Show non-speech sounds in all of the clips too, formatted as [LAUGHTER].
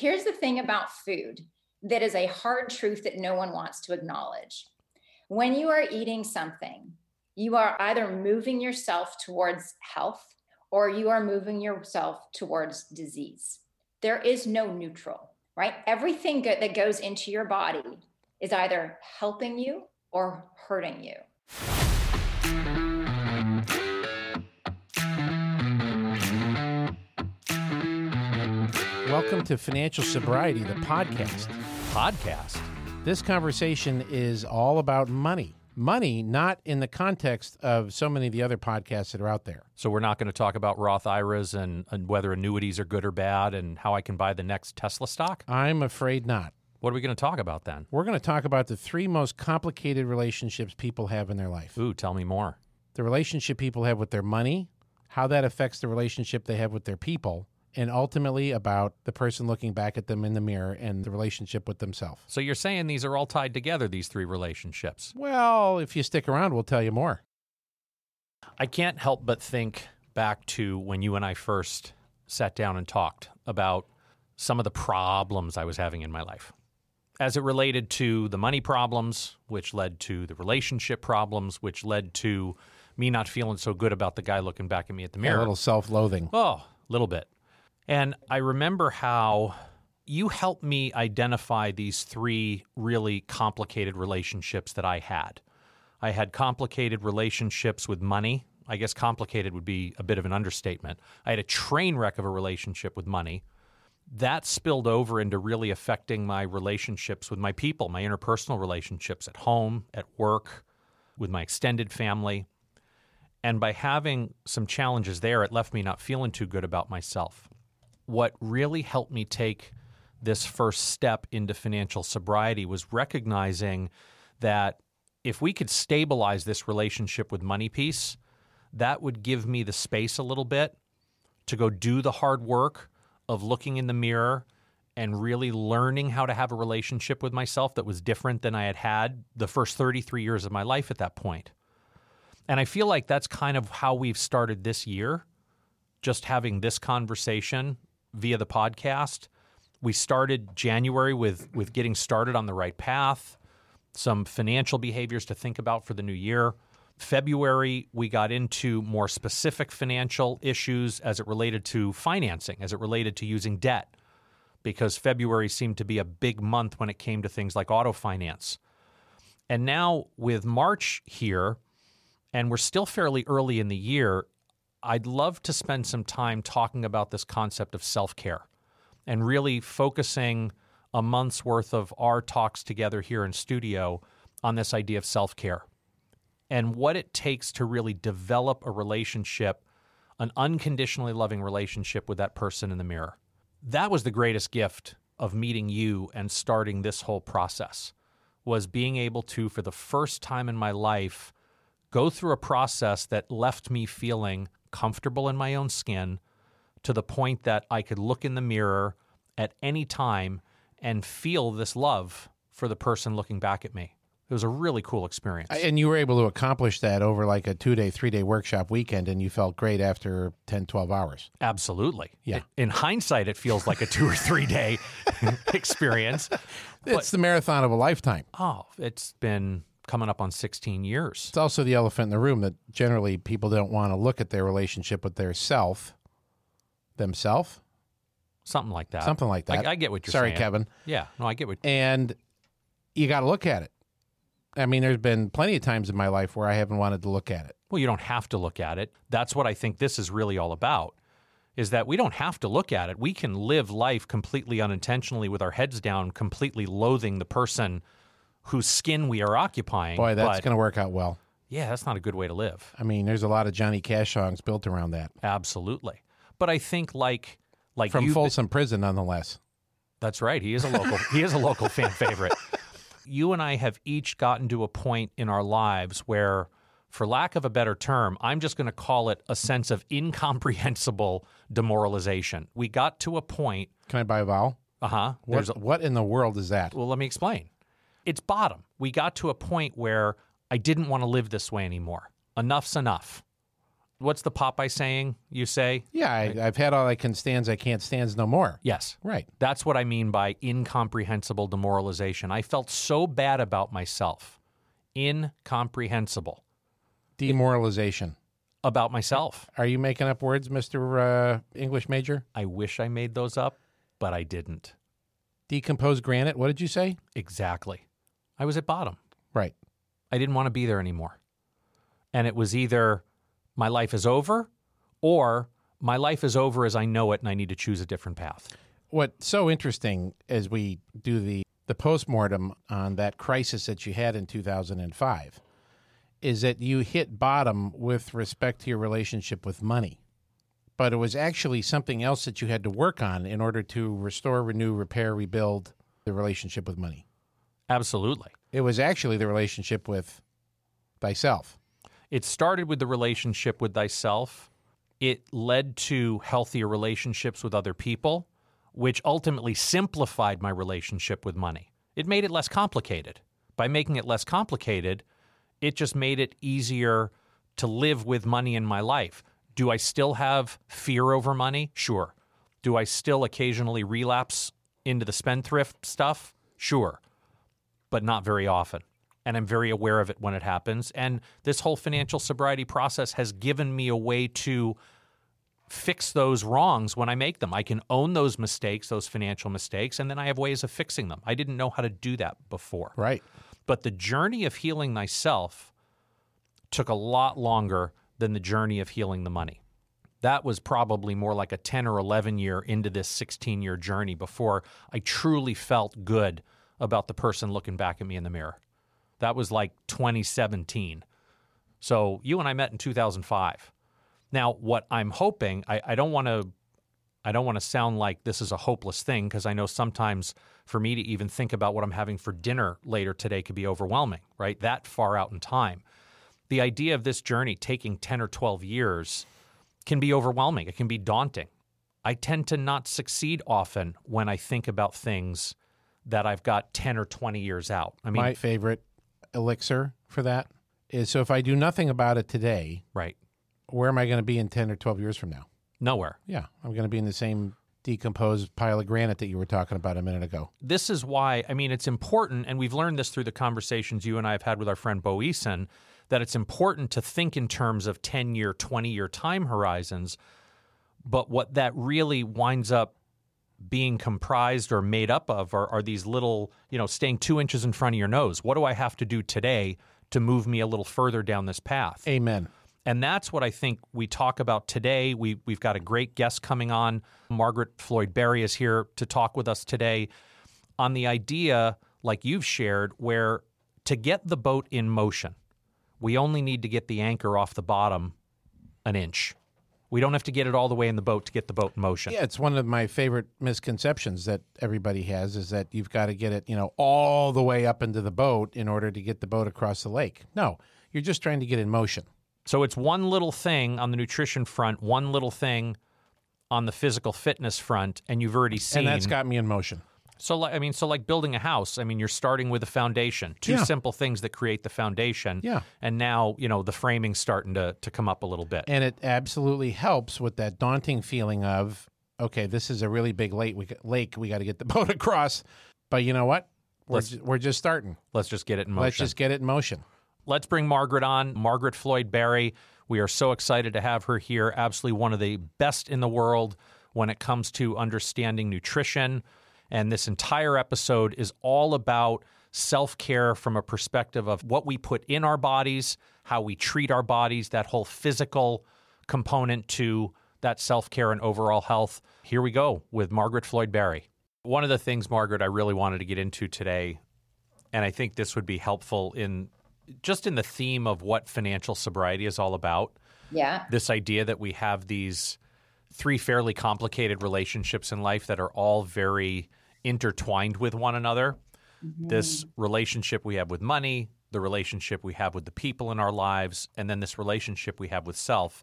here's the thing about food that is a hard truth that no one wants to acknowledge. When you are eating something, you are either moving yourself towards health or you are moving yourself towards disease. There is no neutral, right? Everything that goes into your body is either helping you or hurting you. Welcome to Financial Sobriety, the podcast. Podcast. This conversation is all about money. Money, not in the context of so many of the other podcasts that are out there. So we're not going to talk about Roth IRAs and, and whether annuities are good or bad and how I can buy the next Tesla stock? I'm afraid not. What are we going to talk about then? We're going to talk about the three most complicated relationships people have in their life Ooh, tell me more. the relationship people have with their money, how that affects the relationship they have with their people, and ultimately about the person looking back at them in the mirror and the relationship with themselves. So you're saying these are all tied together, these three relationships? Well, if you stick around, we'll tell you more. I can't help but think back to when you and I first sat down and talked about some of the problems I was having in my life. As it related to the money problems, which led to the relationship problems, which led to me not feeling so good about the guy looking back at me at the mirror. A little self loathing. Oh, a little bit. And I remember how you helped me identify these three really complicated relationships that I had. I had complicated relationships with money. I guess complicated would be a bit of an understatement. I had a train wreck of a relationship with money. That spilled over into really affecting my relationships with my people, my interpersonal relationships at home, at work, with my extended family. And by having some challenges there, it left me not feeling too good about myself. What really helped me take this first step into financial sobriety was recognizing that if we could stabilize this relationship with money piece, that would give me the space a little bit to go do the hard work of looking in the mirror and really learning how to have a relationship with myself that was different than I had had the first 33 years of my life at that point. And I feel like that's kind of how we've started this year, just having this conversation via the podcast. We started January with with getting started on the right path, some financial behaviors to think about for the new year. February, we got into more specific financial issues as it related to financing, as it related to using debt, because February seemed to be a big month when it came to things like auto finance. And now with March here, and we're still fairly early in the year, I'd love to spend some time talking about this concept of self care and really focusing a month's worth of our talks together here in studio on this idea of self care and what it takes to really develop a relationship, an unconditionally loving relationship with that person in the mirror. That was the greatest gift of meeting you and starting this whole process was being able to for the first time in my life go through a process that left me feeling comfortable in my own skin to the point that I could look in the mirror at any time and feel this love for the person looking back at me. It was a really cool experience. And you were able to accomplish that over like a two day, three day workshop weekend, and you felt great after 10, 12 hours. Absolutely. Yeah. In hindsight, it feels like a two or three day [LAUGHS] experience. It's the marathon of a lifetime. Oh, it's been coming up on 16 years. It's also the elephant in the room that generally people don't want to look at their relationship with their self, themself, Something like that. something like that. I, I get what you're Sorry, saying. Kevin. Yeah. No, I get what And you got to look at it. I mean, there's been plenty of times in my life where I haven't wanted to look at it. Well, you don't have to look at it. That's what I think this is really all about. Is that we don't have to look at it. We can live life completely unintentionally with our heads down, completely loathing the person whose skin we are occupying. Boy, that's going to work out well. yeah, that's not a good way to live. I mean, there's a lot of Johnny Cash songs built around that. Absolutely. But I think like like From you've been- Folsom Prison, nonetheless. That's right. He is a local. he is a local [LAUGHS] fan favorite. You and I have each gotten to a point in our lives where, for lack of a better term, I'm just going to call it a sense of incomprehensible demoralization. We got to a point. Can I buy a vowel? Uh huh. What, what in the world is that? well, let me explain. It's bottom. We got to a point where I didn't want to live this way anymore. Enough's enough. What's the Popeye saying you say? Yeah, I, I've had all I can stands, I can't stands no more. Yes. Right. That's what I mean by incomprehensible demoralization. I felt so bad about myself. Incomprehensible Demoralization. about myself. Are you making up words, Mr. Uh, English major? I wish I made those up, but I didn't. Decomposed granite. What did you say? Exactly. I was at bottom. Right. I didn't want to be there anymore. And it was either my life is over or my life is over as I know it and I need to choose a different path. What's so interesting as we do the, the postmortem on that crisis that you had in 2005 is that you hit bottom with respect to your relationship with money. But it was actually something else that you had to work on in order to restore, renew, repair, rebuild the relationship with money. Absolutely. It was actually the relationship with thyself. It started with the relationship with thyself. It led to healthier relationships with other people, which ultimately simplified my relationship with money. It made it less complicated. By making it less complicated, it just made it easier to live with money in my life. Do I still have fear over money? Sure. Do I still occasionally relapse into the spendthrift stuff? Sure. But not very often and I'm very aware of it when it happens. And this whole financial sobriety process has given me a way to fix those wrongs when I make them. I can own those mistakes, those financial mistakes, and then I have ways of fixing them. I didn't know how to do that before. Right. But the journey of healing thyself took a lot longer than the journey of healing the money. That was probably more like a 10 or 11 year into this 16 year journey before I truly felt good about the person looking back at me in the mirror. That was like 2017. So you and I met in 2005. Now, what I'm hoping, I, don't want to, I don't want to sound like this is a hopeless thing because I know sometimes for me to even think about what I'm having for dinner later today could be overwhelming, right? That far out in time. The idea of this journey taking 10 or 12 years can be overwhelming. It can be daunting. I tend to not succeed often when I think about things that I've got 10 or 20 years out. I mean, My favorite elixir for that is so if I do nothing about it today, right. where am I going to be in 10 or 12 years from now? Nowhere. Yeah, I'm going to be in the same decomposed pile of granite that you were talking about a minute ago. This is why, I mean, it's important, and we've learned this through the conversations you and I have had with our friend Bo Eason, that it's important to think in terms of 10 year, 20 year time horizons. But what that really winds up being comprised or made up of are, are, these little, you know, staying two inches in front of your nose. What do I have to do today to move me a little further down this path? Amen. And that's what I think we talk about today. We, we've got a great guest coming on. Margaret Floyd Barry is here to talk with us today on the idea, like you've shared, where to get the boat in motion, we only need to get the anchor off the bottom an inch. We don't have to get it all the way in the boat to get the boat in motion. Yeah, it's one of my favorite misconceptions that everybody has is that you've got to get it, you know, all the way up into the boat in order to get the boat across the lake. No, you're just trying to get in motion. So it's one little thing on the nutrition front, one little thing on the physical fitness front, and you've already seen. And that's got me in motion. So, like, I mean, so like building a house. I mean, you're starting with a foundation. Two Yeah. simple things that create the foundation. Yeah. And now, you know, the framing's starting to to come up a little bit. And it absolutely helps with that daunting feeling of, okay, this is a really big lake. We, got- lake. we got to get the [LAUGHS] boat across. But you know what? We're, Let's- ju- we're just starting. Let's just get it in motion. Let's just get it in motion. Let's bring Margaret on, Margaret Floyd Barry. We are so excited to have her here. Absolutely one of the best in the world when it comes to understanding nutrition. And this entire episode is all about self care from a perspective of what we put in our bodies, how we treat our bodies, that whole physical component to that self care and overall health. Here we go with Margaret Floyd Barry. One of the things, Margaret, I really wanted to get into today, and I think this would be helpful in just in the theme of what financial sobriety is all about. Yeah. This idea that we have these three fairly complicated relationships in life that are all very intertwined with one another. This relationship we have with money, the relationship we have with the people in our lives, and then this relationship we have with self.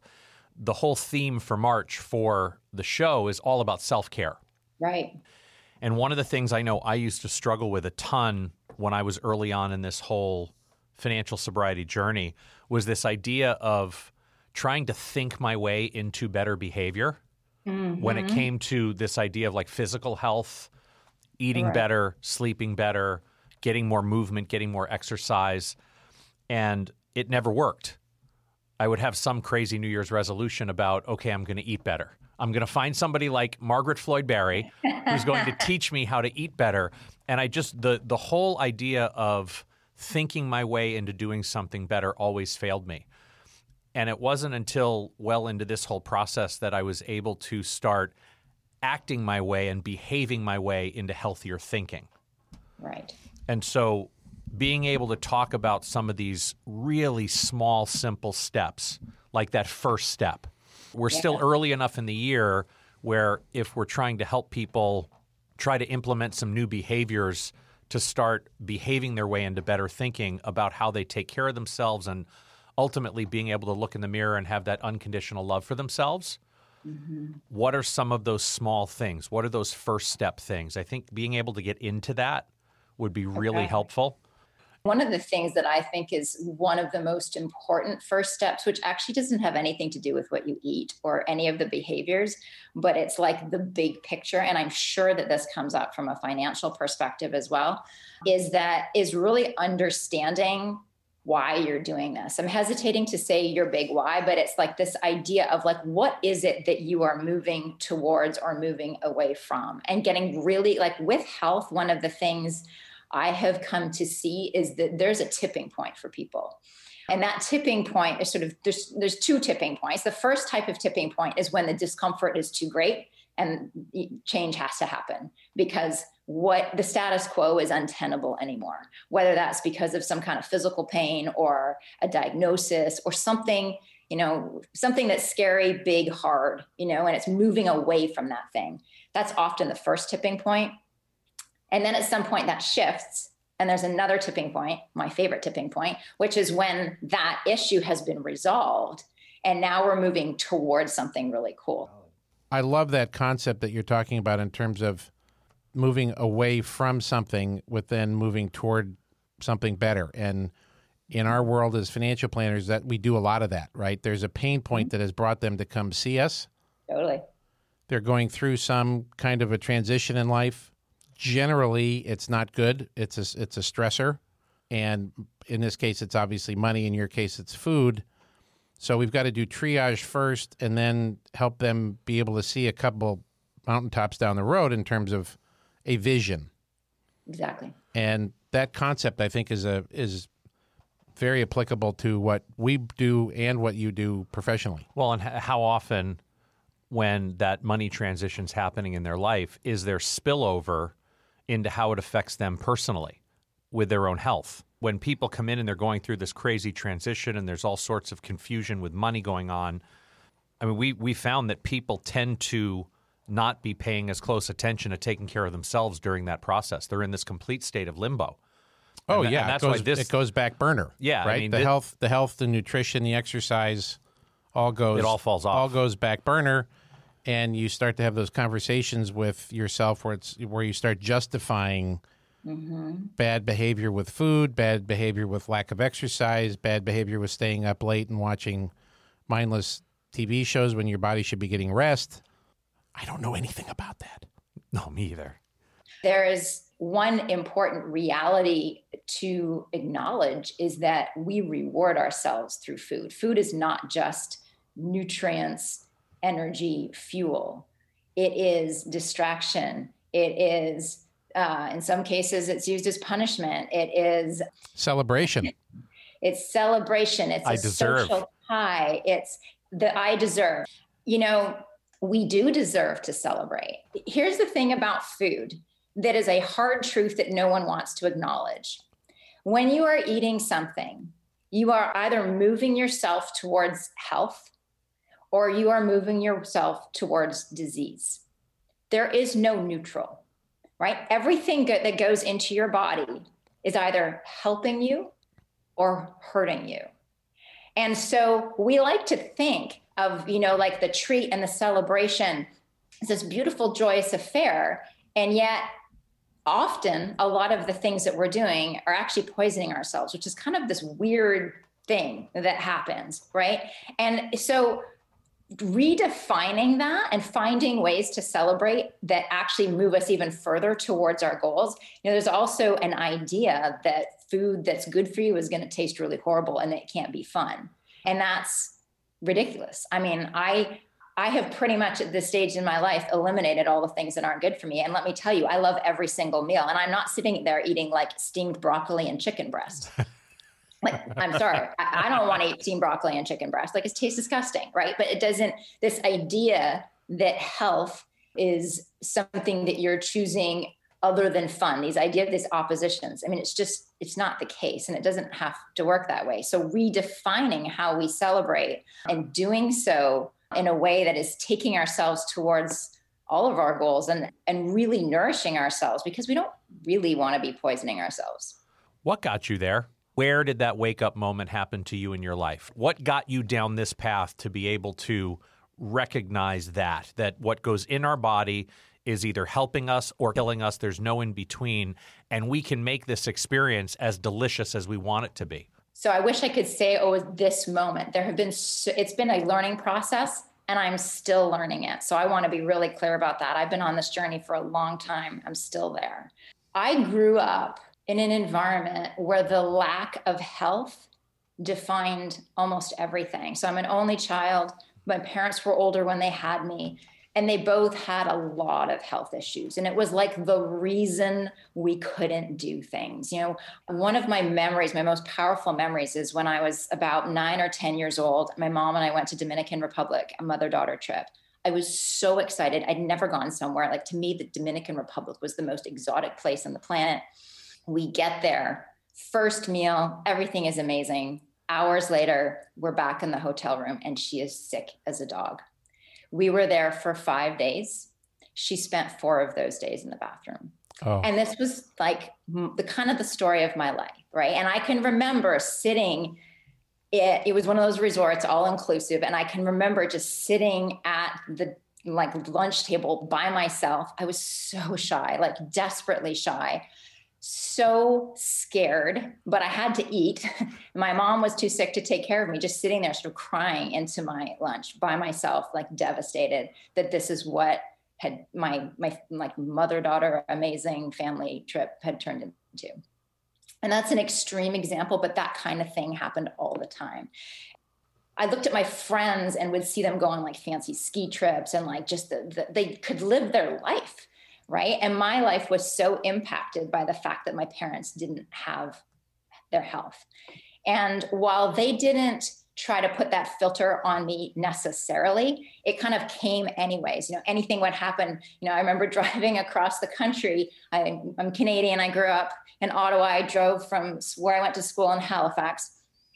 The whole theme for March for the show is all about self care. Right. And one of the things I know I used to struggle with a ton when I was early on in this whole financial sobriety journey was this idea of trying to think my way into better behavior mm-hmm. when it came to this idea of like physical health, eating right. better, sleeping better, getting more movement, getting more exercise. And it never worked. I would have some crazy New Year's resolution about, okay, I'm going to eat better. I'm going to find somebody like Margaret Floyd Barry who's going to [LAUGHS] teach me how to eat better. And I just the the whole idea of thinking my way into doing something better always failed me. And it wasn't until well into this whole process that I was able to start acting my way and behaving my way into healthier thinking. Right. And so being able to talk about some of these really small, simple steps, like that first step. We're yeah. still early enough in the year where if we're trying to help people try to implement some new behaviors to start behaving their way into better thinking about how they take care of themselves and ultimately being able to look in the mirror and have that unconditional love for themselves. Mm-hmm. What are some of those small things? What are those first step things? I think being able to get into that would be really okay. helpful. One of the things that I think is one of the most important first steps, which actually doesn't have anything to do with what you eat or any of the behaviors, but it's like the big picture. And I'm sure that this comes up from a financial perspective as well, is that is really understanding why you're doing this. I'm hesitating to say your big why, but it's like this idea of like, what is it that you are moving towards or moving away from? And getting really like with health, one of the things I have come to see is that there's a tipping point for people. And that tipping point is sort of there's there's two tipping points. The first type of tipping point is when the discomfort is too great and change has to happen because what the status quo is untenable anymore whether that's because of some kind of physical pain or a diagnosis or something you know something that's scary big hard you know and it's moving away from that thing that's often the first tipping point and then at some point that shifts and there's another tipping point, my favorite tipping point, which is when that issue has been resolved and now we're moving towards something really cool. I love that concept that you're talking about in terms of moving away from something with then moving toward something better. And in our world as financial planners that we do a lot of that, right? There's a pain point mm-hmm. that has brought them to come see us. Totally. They're going through some kind of a transition in life generally it's not good. It's a, it's a stressor, and in this case, it's obviously money. In your case, it's food. So we've got to do triage first, and then help them be able to see a couple mountaintops down the road in terms of a vision. Exactly. And that concept, I think, is a is very applicable to what we do and what you do professionally. Well, and how often, when that money transition's happening in their life, is there spillover into how it affects them personally with their own health. When people come in and they're going through this crazy transition and there's all sorts of confusion with money going on, I mean, we, we found that people tend to not be paying as close attention to taking care of themselves during that process. They're in this complete state of limbo. Oh and yeah, and that's it goes, why this it goes back burner. Yeah, right. I mean, the health, the health, the nutrition, the exercise, all goes. It all falls off. All goes back burner, and you start to have those conversations with yourself where it's where you start justifying mm-hmm. bad behavior with food, bad behavior with lack of exercise, bad behavior with staying up late and watching mindless TV shows when your body should be getting rest. I don't know anything about that. No, me either. There is one important reality to acknowledge is that we reward ourselves through food. Food is not just nutrients energy fuel. It is distraction. It is, uh, in some cases, it's used as punishment. It is celebration. It's celebration. It's I a deserve. social high. It's the I deserve. You know, we do deserve to celebrate. Here's the thing about food that is a hard truth that no one wants to acknowledge. When you are eating something, you are either moving yourself towards health or you are moving yourself towards disease. There is no neutral, right? Everything go- that goes into your body is either helping you or hurting you. And so we like to think of, you know, like the treat and the celebration as this beautiful, joyous affair. And yet, often a lot of the things that we're doing are actually poisoning ourselves, which is kind of this weird thing that happens, right? And so redefining that and finding ways to celebrate that actually move us even further towards our goals. You know, there's also an idea that food that's good for you is going to taste really horrible and it can't be fun. And that's ridiculous. I mean, I I have pretty much at this stage in my life eliminated all the things that aren't good for me. And let me tell you, I love every single meal. And I'm not sitting there eating like steamed broccoli and chicken breast. [LAUGHS] like, I'm sorry, I, I don't want to eat steamed broccoli and chicken breast. Like it tastes disgusting, right? But it doesn't, this idea that health is something that you're choosing other than fun, these ideas, these oppositions. I mean, it's just, it's not the case and it doesn't have to work that way. So redefining how we celebrate and doing so in a way that is taking ourselves towards all of our goals and and really nourishing ourselves because we don't really want to be poisoning ourselves. What got you there? Where did that wake up moment happen to you in your life? What got you down this path to be able to recognize that that what goes in our body is either helping us or killing us. There's no in between and we can make this experience as delicious as we want it to be. So I wish I could say, oh, this moment. There have been, so, it's been a learning process and I'm still learning it. So I want to be really clear about that. I've been on this journey for a long time. I'm still there. I grew up in an environment where the lack of health defined almost everything. So I'm an only child. My parents were older when they had me and they both had a lot of health issues. And it was like the reason we couldn't do things. You know one of my memories my most powerful memories is when i was about 9 or 10 years old my mom and i went to dominican republic a mother daughter trip. I was so excited. I'd never gone somewhere. Like to me the dominican republic was the most exotic place on the planet. We get there first meal everything is amazing. Hours later we're back in the hotel room and she is sick as a dog we were there for five days. She spent four of those days in the bathroom. Oh. And this was like the kind of the story of my life, right? And I can remember sitting, it, it was one of those resorts, all inclusive. And I can remember just sitting at the like lunch table by myself. I was so shy, like desperately shy so scared, but I had to eat. [LAUGHS] my mom was too sick to take care of me, just sitting there, sort of crying into my lunch by myself, like devastated that this is what had my my like mother daughter amazing family trip had turned into. And that's an extreme example, but that kind of thing happened all the time. I looked at my friends and would see them go on like fancy ski trips and like just the, the, they could live their life right? And my life was so impacted by the fact that my parents didn't have their health. And while they didn't try to put that filter on me necessarily, it kind of came anyways. You know, anything would happen. You know, I remember [LAUGHS] driving across the country. I, I'm Canadian. I grew up in Ottawa. I drove from where I went to school in Halifax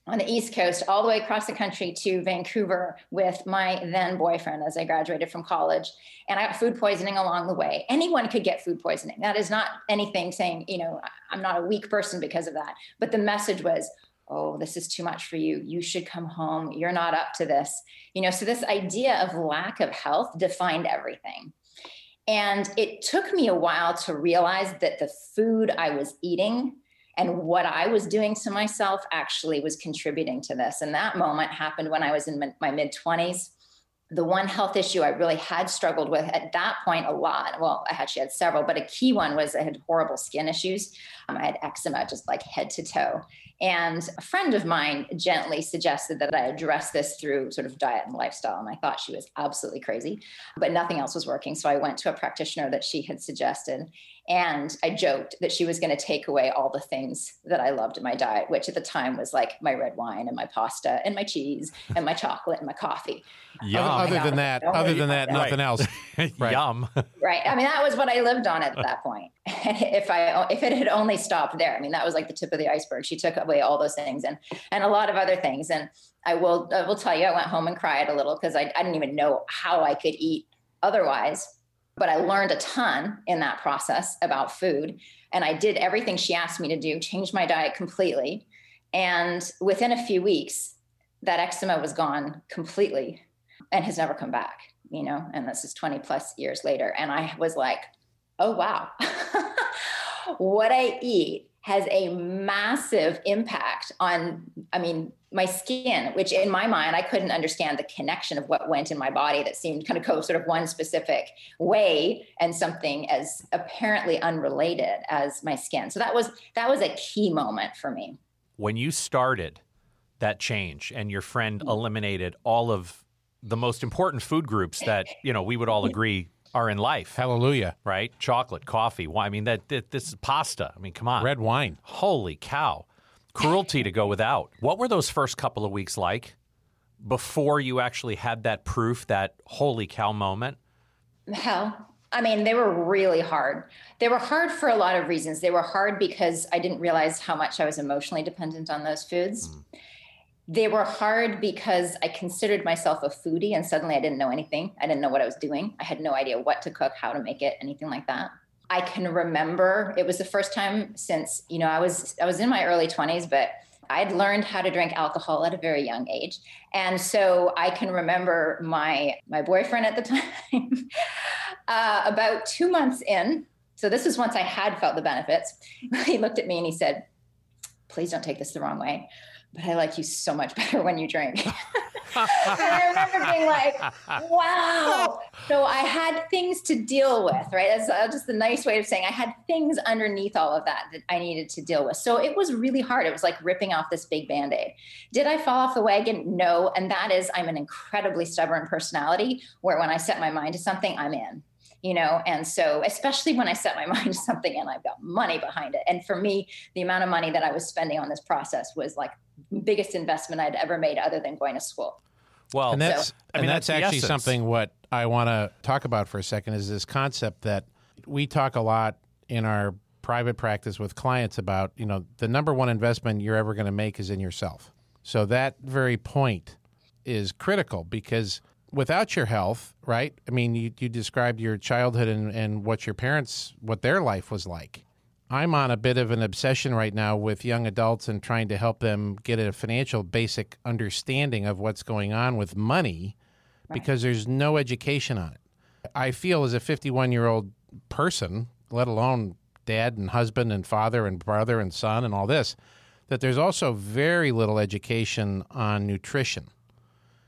on the East Coast, all the way across the country to Vancouver with my then boyfriend as I graduated from college. And I got food poisoning along the way. Anyone could get food poisoning. That is not anything saying, you know, I'm not a weak person because of that. But the message was, oh, this is too much for you. You should come home. You're not up to this. You know, so this idea of lack of health defined everything. And it took me a while to realize that the food I was eating and what I was doing to myself actually was contributing to this. And that moment happened when I was in my mid 20s. The one health issue I really had struggled with at that point a lot. Well, I actually had several, but a key one was I had horrible skin issues. Um, I had eczema just like head to toe. And a friend of mine gently suggested that I address this through sort of diet and lifestyle. And I thought she was absolutely crazy, but nothing else was working. So I went to a practitioner that she had suggested. And I joked that she was going to take away all the things that I loved in my diet, which at the time was like my red wine and my pasta and my cheese and my chocolate and my coffee. Yum. Oh, other, other than that, other than that, nothing else. right. [LAUGHS] Yum. right. I mean, that was what I lived on at that point. [LAUGHS] If I if it had only stopped there, I mean, that was like the tip of the iceberg. She took away all those things and and a lot of other things. And I will I will tell you, I went home and cried a little because I, I didn't even know how I could eat otherwise but I learned a ton in that process about food. And I did everything she asked me to do, changed my diet completely. And within a few weeks, that eczema was gone completely and has never come back, you know, and this is 20 plus years later. And I was like, oh, wow, [LAUGHS] what I eat has a massive impact on, I mean, my skin, which in my mind, I couldn't understand the connection of what went in my body that seemed kind of go sort of one specific way and something as apparently unrelated as my skin. So that was that was a key moment for me. When you started that change and your friend mm-hmm. eliminated all of the most important food groups that, you know, we would all [LAUGHS] agree are in life. Hallelujah. Right? Chocolate, coffee, wine. I mean that, that this is pasta. I mean, come on. Red wine. Holy cow cruelty to go without. What were those first couple of weeks like before you actually had that proof, that holy cow moment? Hell, I mean, they were really hard. They were hard for a lot of reasons. They were hard because I didn't realize how much I was emotionally dependent on those foods. Mm. They were hard because I considered myself a foodie and suddenly I didn't know anything. I didn't know what I was doing. I had no idea what to cook, how to make it, anything like that. I can remember it was the first time since, you know, I was I was in my early 20s, but I'd learned how to drink alcohol at a very young age. And so I can remember my my boyfriend at the [LAUGHS] time uh, about 2 months in. So this is once I had felt the benefits. [LAUGHS] He looked at me and he said, "Please don't take this the wrong way, but I like you so much [LAUGHS] better when you drink." [LAUGHS] and I remember [LAUGHS] being like, wow. So I had things to deal with, right? That's uh, just the nice way of saying I had things underneath all of that that I needed to deal with. So it was really hard. It was like ripping off this big band aid. Did I fall off the wagon? No. And that is, I'm an incredibly stubborn personality where when I set my mind to something, I'm in you know and so especially when i set my mind to something and i've got money behind it and for me the amount of money that i was spending on this process was like biggest investment i'd ever made other than going to school well, and that's so, I mean that's, that's actually something what I want to talk about for a second is this concept that we talk a lot in our private practice with clients about, you know, the number one investment you're ever going to make is in yourself. So that very point is critical because without your health, right? I mean, you, you described your childhood and, and what your parents, what their life was like. I'm on a bit of an obsession right now with young adults and trying to help them get a financial basic understanding of what's going on with money right. because there's no education on it. I feel as a 51 year old person, let alone dad and husband and father and brother and son and all this, that there's also very little education on nutrition.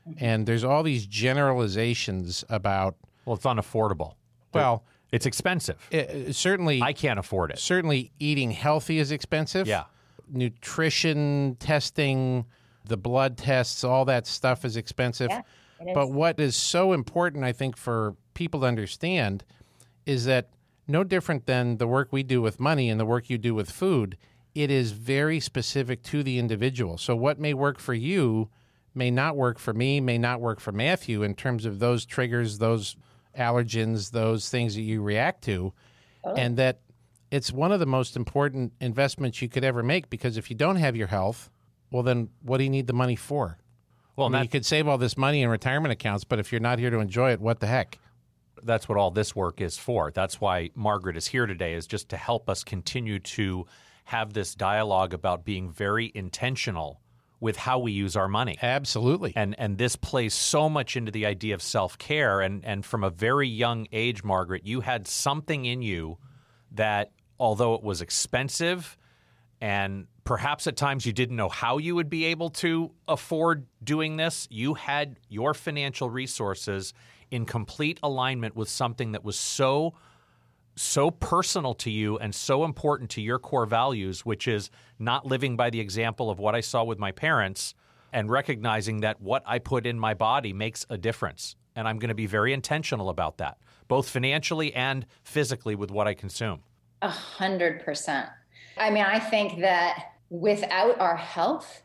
Mm-hmm. And there's all these generalizations about. Well, it's unaffordable. Well, it's expensive. It, certainly, I can't afford it. Certainly, eating healthy is expensive. Yeah. Nutrition testing, the blood tests, all that stuff is expensive. Yeah, but what is so important, I think, for people to understand is that no different than the work we do with money and the work you do with food, it is very specific to the individual. So, what may work for you may not work for me, may not work for Matthew in terms of those triggers, those allergens, those things that you react to, oh. and that it's one of the most important investments you could ever make because if you don't have your health, well, then what do you need the money for? Well, I mean, you could save all this money in retirement accounts, but if you're not here to enjoy it, what the heck? That's what all this work is for. That's why Margaret is here today, is just to help us continue to have this dialogue about being very intentional with how we use our money. Absolutely. And and this plays so much into the idea of self-care and and from a very young age Margaret, you had something in you that although it was expensive and perhaps at times you didn't know how you would be able to afford doing this, you had your financial resources in complete alignment with something that was so so personal to you and so important to your core values, which is not living by the example of what I saw with my parents and recognizing that what I put in my body makes a difference. And I'm going to be very intentional about that, both financially and physically with what I consume. A hundred percent. I mean, I think that without our health,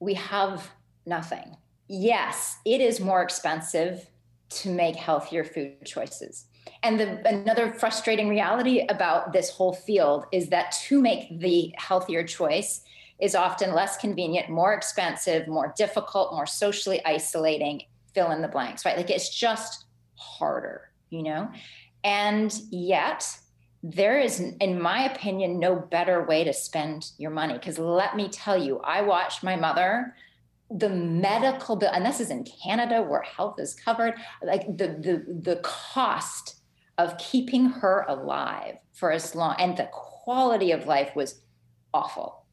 we have nothing. Yes, it is more expensive to make healthier food choices and the, another frustrating reality about this whole field is that to make the healthier choice is often less convenient, more expensive, more difficult, more socially isolating, fill in the blanks, right? Like it's just harder, you know? And yet, there is, in my opinion, no better way to spend your money. Because let me tell you, I watched my mother the medical bill, and this is in Canada where health is covered, like the the the cost of keeping her alive for as long and the quality of life was awful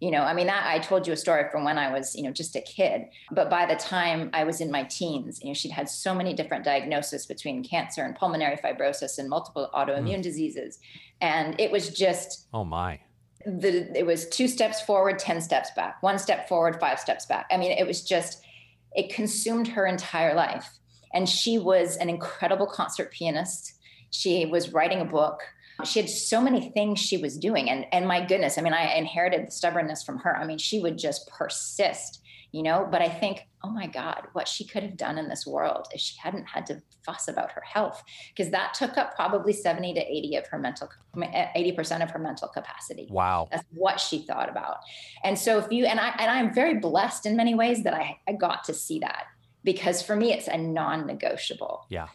you know i mean that i told you a story from when i was you know just a kid but by the time i was in my teens you know she'd had so many different diagnoses between cancer and pulmonary fibrosis and multiple autoimmune mm. diseases and it was just oh my the, it was two steps forward 10 steps back. One step forward five steps back. I mean it was just it consumed her entire life. And she was an incredible concert pianist. She was writing a book she had so many things she was doing and and my goodness i mean i inherited the stubbornness from her. I mean she would just persist you know? But i think oh my god what she could have done in this world if she hadn't had to fuss about her health because that took up probably 70 to 80 of her mental 80% of her mental capacity. Wow. That's what she thought about. And so if you and i and i'm very blessed in many ways that i, I got to see that because for me it's a non-negotiable. Yeah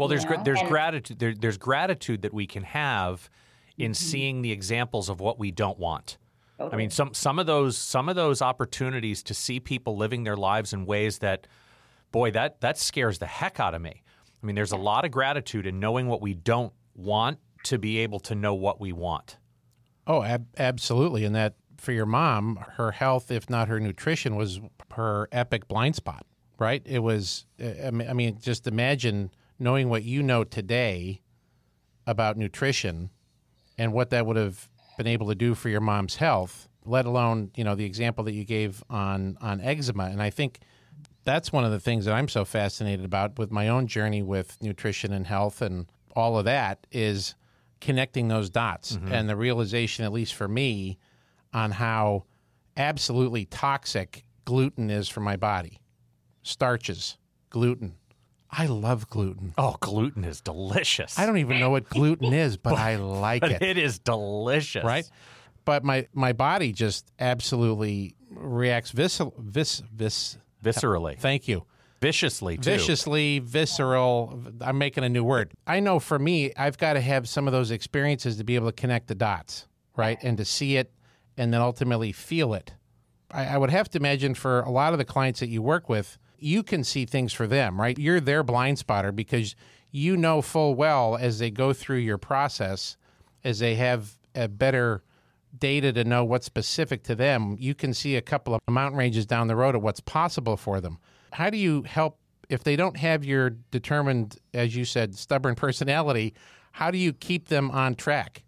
well, there's you know? there's and, gratitude there, there's gratitude that we can have in mm-hmm. seeing the examples of what we don't want. Totally. I mean, some some of those some of those opportunities to see people living their lives in ways that, boy, that that scares the heck out of me. I mean, there's a lot of gratitude in knowing what we don't want to be able to know what we want. Oh, ab- absolutely, and that for your mom, her health, if not her nutrition, was her epic blind spot. Right? It was. I mean, just imagine knowing what you know today about nutrition and what that would have been able to do for your mom's health, let alone, you know, the example that you gave on on eczema. And I think that's one of the things that I'm so fascinated about with my own journey with nutrition and health and all of that is connecting those dots mm-hmm. and the realization, at least for me, on how absolutely toxic gluten is for my body. Starches, gluten, I love gluten. Oh, gluten is delicious. I don't even know what gluten is, but, but I like but it. It is delicious. Right? But my, my body just absolutely reacts vis, vis, vis, viscerally. Thank you. Viciously, too. Viciously, visceral. I'm making a new word. I know for me, I've got to have some of those experiences to be able to connect the dots, right? And to see it and then ultimately feel it. I, I would have to imagine for a lot of the clients that you work with, you can see things for them, right? You're their blind spotter because you know full well as they go through your process, as they have a better data to know what's specific to them, you can see a couple of mountain ranges down the road of what's possible for them. How do you help if they don't have your determined, as you said, stubborn personality? How do you keep them on track?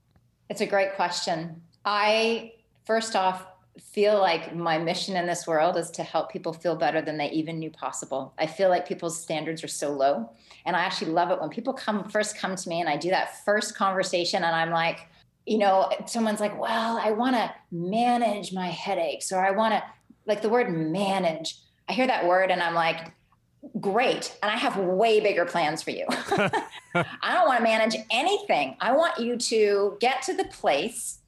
It's a great question. I, first off, feel like my mission in this world is to help people feel better than they even knew possible. I feel like people's standards are so low. And I actually love it when people come first come to me and I do that first conversation and I'm like, you know, someone's like, well, I want to manage my headaches or I want to, like the word manage. I hear that word and I'm like, great. And I have way bigger plans for you. [LAUGHS] [LAUGHS] I don't want to manage anything. I want you to get to the place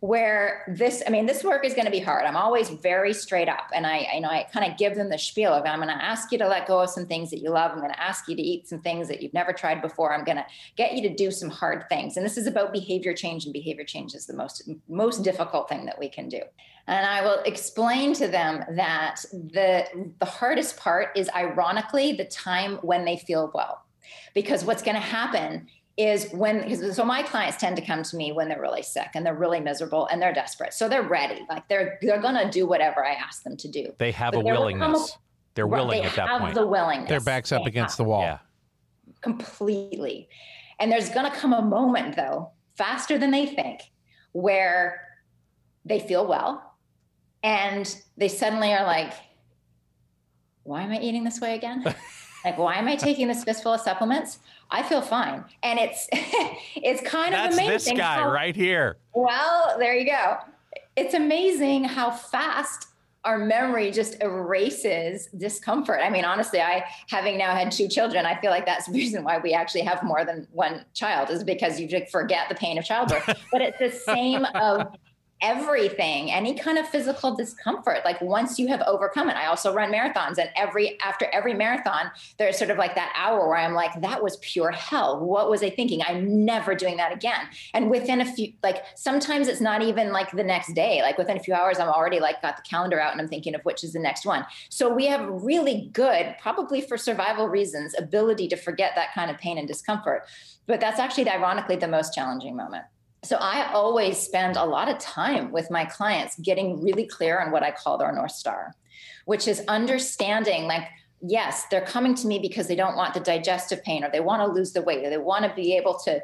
where this i mean this work is going to be hard. I'm always very straight up and i you know i kind of give them the spiel of i'm going to ask you to let go of some things that you love. I'm going to ask you to eat some things that you've never tried before. I'm going to get you to do some hard things. And this is about behavior change and behavior change is the most most difficult thing that we can do. And i will explain to them that the the hardest part is ironically the time when they feel well. Because what's going to happen is when so my clients tend to come to me when they're really sick and they're really miserable and they're desperate. So they're ready like they're they're gonna do whatever i ask them to do. They have but a willingness. A, they're willing they at that have point. the willingness. Their backs up they against the wall. Yeah. Completely. And there's gonna come a moment though faster than they think where they feel well and they suddenly are like why am i eating this way again? [LAUGHS] Like why am i taking this fistful of supplements I feel fine. And it's [LAUGHS] it's kind That's of amazing. this guy how, right here. Well, there you go. It's amazing how fast our memory just erases discomfort. I mean, honestly, I having now had two children, I feel like that's the [LAUGHS] reason why we actually have more than one child is because you forget the pain of childbirth. but it's the same of everything any kind of physical discomfort like once you have overcome it. I also run marathons and every after every marathon there's sort of like that hour where i'm like that was pure hell. What was i thinking? I'm never doing that again. And within a few like sometimes it's not even like the next day. Like within a few hours i'm already like got the calendar out and i'm thinking of which is the next one. So we have really good probably for survival reasons ability to forget that kind of pain and discomfort. But that's actually ironically the most challenging moment So I always spend a lot of time with my clients getting really clear on what I call their North Star, which is understanding like, yes, they're coming to me because they don't want the digestive pain or they want to lose the weight or they want to be able to,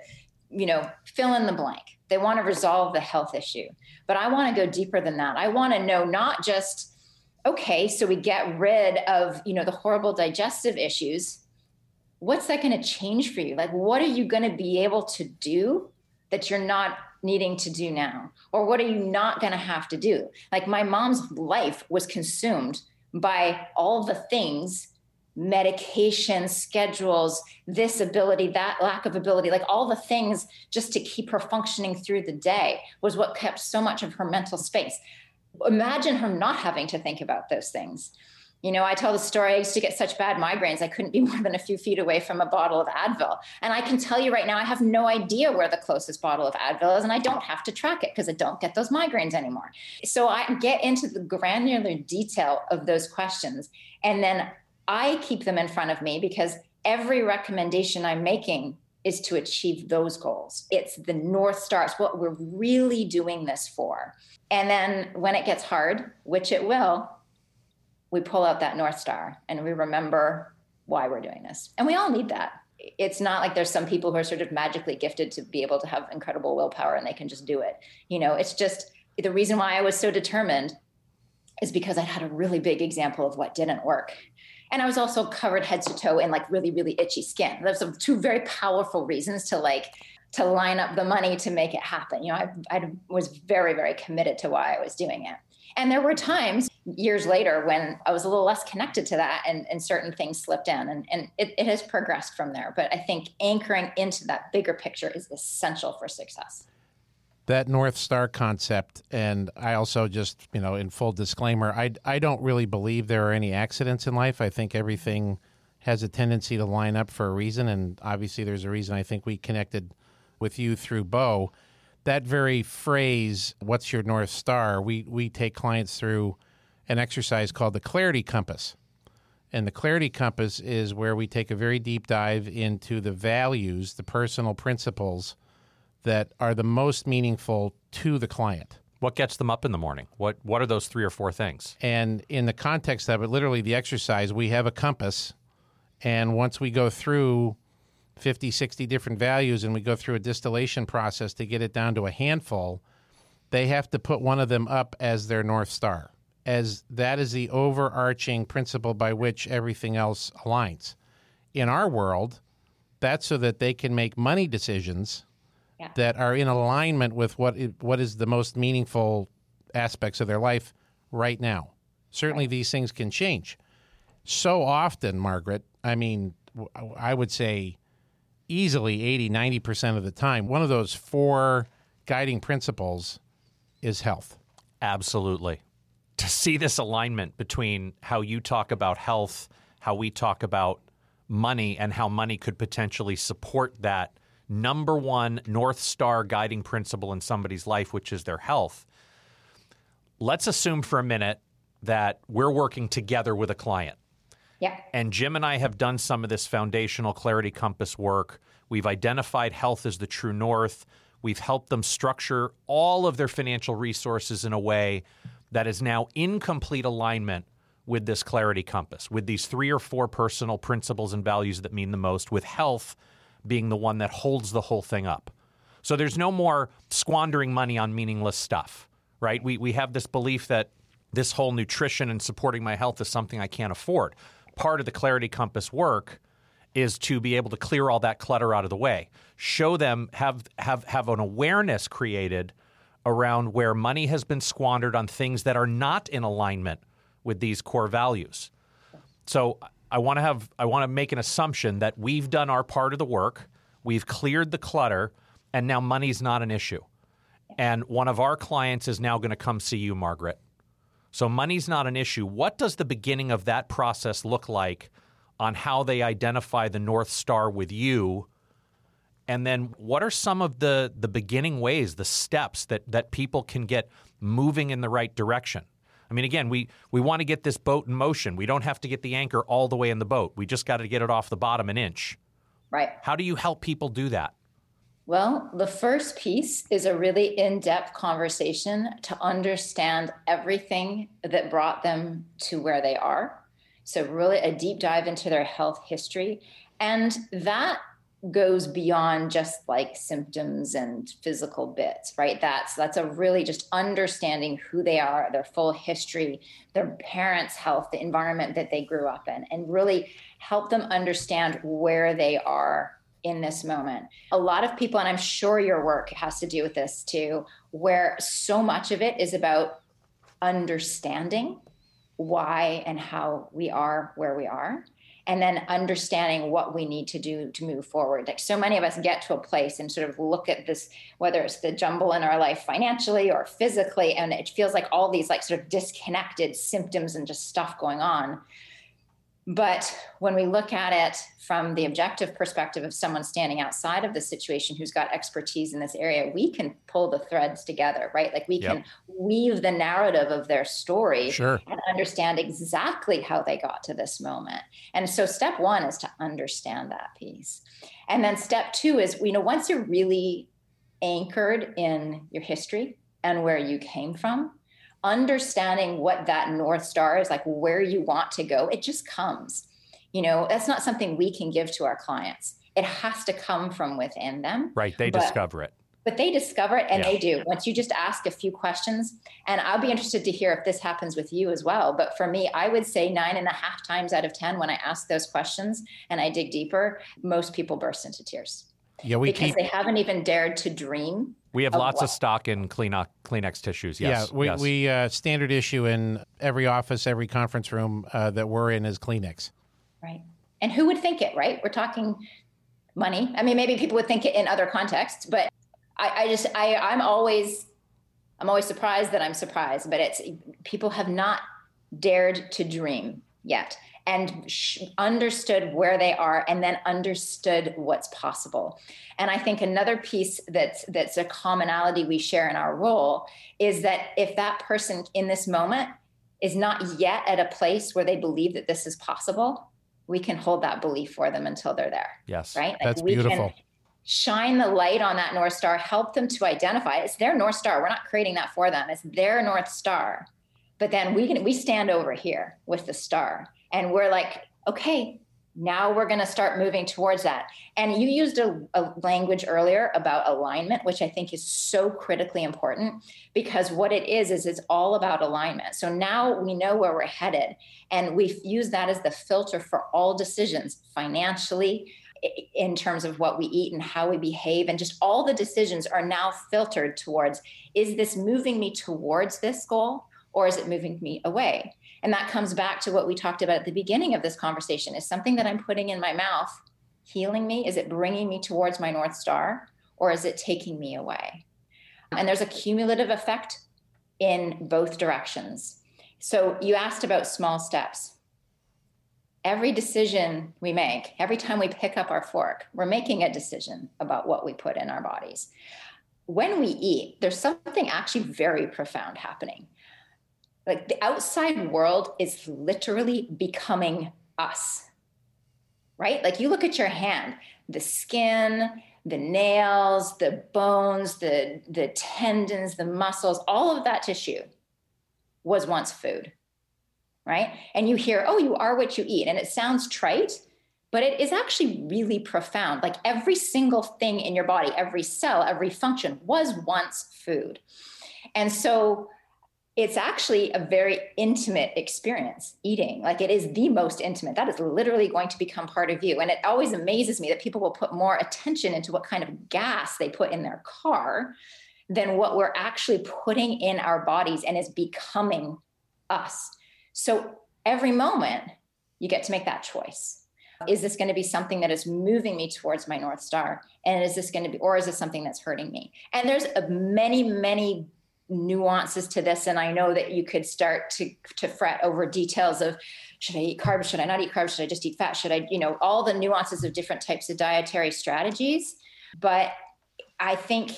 you know, fill in the blank. They want to resolve the health issue. But I want to go deeper than that. I want to know not just, okay, so we get rid of, you know, the horrible digestive issues. What's that going to change for you? Like, what are you going to be able to do that you're not needing to do now? Or what are you not going to have to do? Like my mom's life was consumed by all the things medication schedules this ability that lack of ability like all the things just to keep her functioning through the day was what kept so much of her mental space imagine her not having to think about those things you know, I tell the story. I used to get such bad migraines. I couldn't be [LAUGHS] more than a few feet away from a bottle of Advil. And I can tell you right now, I have no idea where the closest bottle of Advil is. And I don't have to track it because I don't get those migraines anymore. So I get into the granular detail of those questions. And then I keep them in front of me because every recommendation I'm making is to achieve those goals. It's the North Star. It's what we're really doing this for. And then when it gets hard, which it will, we pull out that North Star and we remember why we're doing this. And we all need that. It's not like there's some people who are sort of magically gifted to be able to have incredible willpower and they can just do it. You know, it's just the reason why I was so determined is because I had a really big example of what didn't work. And I was also covered head to toe in like really, really itchy skin. Those are two very powerful reasons to like to line up the money to make it happen. You know, I, I was very, very committed to why I was doing it. And there were times years later when I was a little less connected to that and, and certain things slipped in and, and it, it has progressed from there. But I think anchoring into that bigger picture is essential for success. That North Star concept, and I also just, you know, in full disclaimer, I, I don't really believe there are any accidents in life. I think everything has a tendency to line up for a reason. And obviously, there's a reason I think we connected with you through Bo that very phrase, "What's your north star?" we we take clients through an exercise called the Clarity Compass. And the Clarity Compass is where we take a very deep dive into the values, the personal principles that are the most meaningful to the client. What gets them up in the morning? What what are those three or four things? And in the context of it, literally the exercise, we have a compass and once we go through 50, 60 different values and we go through a distillation process to get it down to a handful, they have to put one of them up as their North Star, as that is the overarching principle by which everything else aligns. In our world, that's so that they can make money decisions yeah. that are in alignment with what is, what is the most meaningful aspects of their life right now. Certainly, right. these things can change. So often, Margaret, I mean, I would say easily 80, 90% of the time, one of those four guiding principles is health. Absolutely. To see this alignment between how you talk about health, how we talk about money, and how money could potentially support that number one North Star guiding principle in somebody's life, which is their health. Let's assume for a minute that we're working together with a client. Yeah. And Jim and I have done some of this foundational clarity compass work. We've identified health as the true north. We've helped them structure all of their financial resources in a way that is now in complete alignment with this clarity compass, with these three or four personal principles and values that mean the most, with health being the one that holds the whole thing up. So there's no more squandering money on meaningless stuff, right? We, we have this belief that this whole nutrition and supporting my health is something I can't afford part of the Clarity Compass work is to be able to clear all that clutter out of the way. Show them have have have an awareness created around where money has been squandered on things that are not in alignment with these core values. So I want to have I want to make an assumption that we've done our part of the work, we've cleared the clutter, and now money's not an issue. And one of our clients is now going to come see you, Margaret, so money's not an issue. What does the beginning of that process look like on how they identify the North Star with you? And then what are some of the the beginning ways, the steps that that people can get moving in the right direction? I mean, again, we, we want to get this boat in motion. We don't have to get the anchor all the way in the boat. We just got to get it off the bottom an inch. Right. How do you help people do that? Well, the first piece is a really in depth conversation to understand everything that brought them to where they are. So, really, a deep dive into their health history. And that goes beyond just like symptoms and physical bits right that's that's a really just understanding who they are their full history their parents health the environment that they grew up in and really help them understand where they are in this moment. A lot of people, and I'm sure your work has to do with this too, where so much of it is about understanding why and how we are where we are and then understanding what we need to do to move forward. Like so many of us get to a place and sort of look at this, whether it's the jumble in our life financially or physically, and it feels like all these like sort of disconnected symptoms and just stuff going on. But when we look at it from the objective perspective of someone standing outside of the situation who's got expertise in this area, we can pull the threads together, right? Like we yep. can weave the narrative of their story sure. and understand exactly how they got to this moment. And so step one is to understand that piece. And then step two is, you know, once you're really anchored in your history and where you came from, understanding what that north star is like where you want to go it just comes. You know that's not something we can give to our clients. It has to come from within them. Right they but, discover it. But they discover it and yeah. they do. Once you just ask a few questions and i'll be interested to hear if this happens with you as well but for me i would say nine and a half times out of ten when i ask those questions and i dig deeper most people burst into tears yeah we because keep... they haven't even dared to dream we have of lots what? of stock in Kleenex, Kleenex tissues. Yes. Yeah, we, yes. we uh, standard issue in every office, every conference room uh, that we're in is Kleenex. Right. And who would think it, right? We're talking money. I mean, maybe people would think it in other contexts, but I, I just, I, I'm always, I'm always surprised that I'm surprised, but it's people have not dared to dream yet and sh- understood where they are and then understood what's possible. And i think another piece that's that's a commonality we share in our role is that if that person in this moment is not yet at a place where they believe that this is possible we can hold that belief for them until they're there yes. right? Like that's we beautiful. can shine the light on that north star help them to identify it's their north star. We're not creating that for them. It's their north star. But then we can we stand over here with the star and we're like, okay, now we're going to start moving towards that. And you used a, a, language earlier about alignment, which I think is so critically important because what it is, is it's all about alignment. So now we know where we're headed and we've used that as the filter for all decisions financially, in terms of what we eat and how we behave and just all the decisions are now filtered towards is this moving me towards this goal or is it moving me away and that comes back to what we talked about at the beginning of this conversation is something that I'm putting in my mouth healing me? Is it bringing me towards my North Star or is it taking me away? And there's a cumulative effect in both directions. So you asked about small steps. Every decision we make, every time we pick up our fork, we're making a decision about what we put in our bodies. When we eat, there's something actually very profound happening like the outside world is literally becoming us right? Like you look at your hand the skin the nails the bones the the tendons the muscles all of that tissue was once food right? And you hear oh you are what you eat and it sounds trite but it is actually really profound. Like every single thing in your body every cell every function was once food. And so it's actually a very intimate experience eating. Like it is the most intimate. That is literally going to become part of you. And it always amazes me that people will put more attention into what kind of gas they put in their car than what we're actually putting in our bodies and is becoming us. So every moment you get to make that choice. Is this going to be something that is moving me towards my north star? And is this going to be or is this something that's hurting me? And there's many many nuances to this and i know that you could start to to fret over details of should i eat carbs? Should i not eat carbs? Should i just eat fat? Should i you know all the nuances of different types of dietary strategies. But i think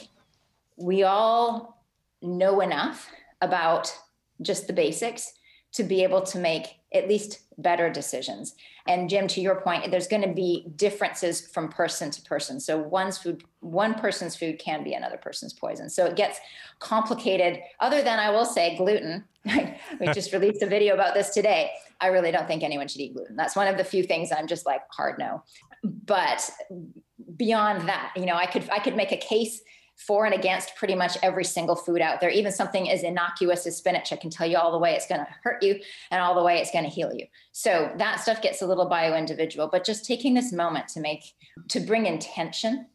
we all know enough about just the basics to be able to make at least better decisions. And Jim, to your point, there's going to be differences from person to person. So one's food, one person's food can be another person's poison. So it gets complicated. Other than I will say gluten. [LAUGHS] we just released a video about this today. I really don't think anyone should eat gluten. That's one of the few things I'm just like hard no. But beyond that, you know, I could I could make a case for and against pretty much every single food out there. Even something as innocuous as spinach, I can tell you all the way it's going to hurt you and all the way it's going to heal you. So that stuff gets a little bio individual, but just taking this moment to make, to bring intention